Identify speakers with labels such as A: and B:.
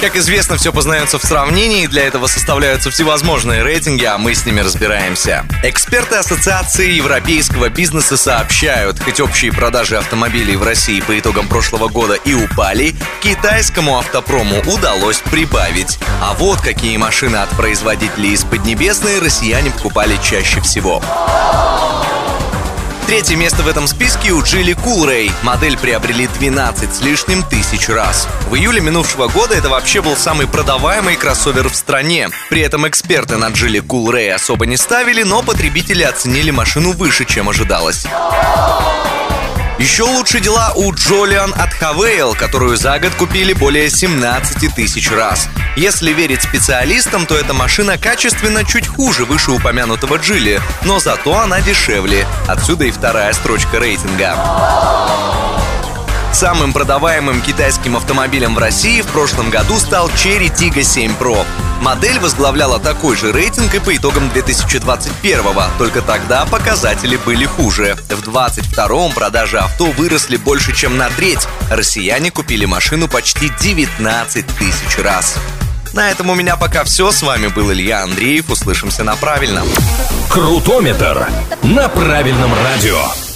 A: Как известно, все познается в сравнении, для этого составляются всевозможные рейтинги, а мы с ними разбираемся. Эксперты Ассоциации европейского бизнеса сообщают, хоть общие продажи автомобилей в России по итогам прошлого года и упали, китайскому автопрому удалось прибавить. А вот какие машины от производителей из Поднебесной россияне покупали чаще всего. Третье место в этом списке у Джили Кулрей. Модель приобрели 12 с лишним тысяч раз. В июле минувшего года это вообще был самый продаваемый кроссовер в стране. При этом эксперты на Джили Кулрей особо не ставили, но потребители оценили машину выше, чем ожидалось. Еще лучше дела у Джолиан от Хавейл, которую за год купили более 17 тысяч раз. Если верить специалистам, то эта машина качественно чуть хуже вышеупомянутого Джили, но зато она дешевле. Отсюда и вторая строчка рейтинга. Самым продаваемым китайским автомобилем в России в прошлом году стал Cherry Tiggo 7 Pro. Модель возглавляла такой же рейтинг и по итогам 2021-го, только тогда показатели были хуже. В 22-м продажи авто выросли больше, чем на треть. Россияне купили машину почти 19 тысяч раз. На этом у меня пока все. С вами был Илья Андреев. Услышимся на правильном.
B: Крутометр на правильном радио.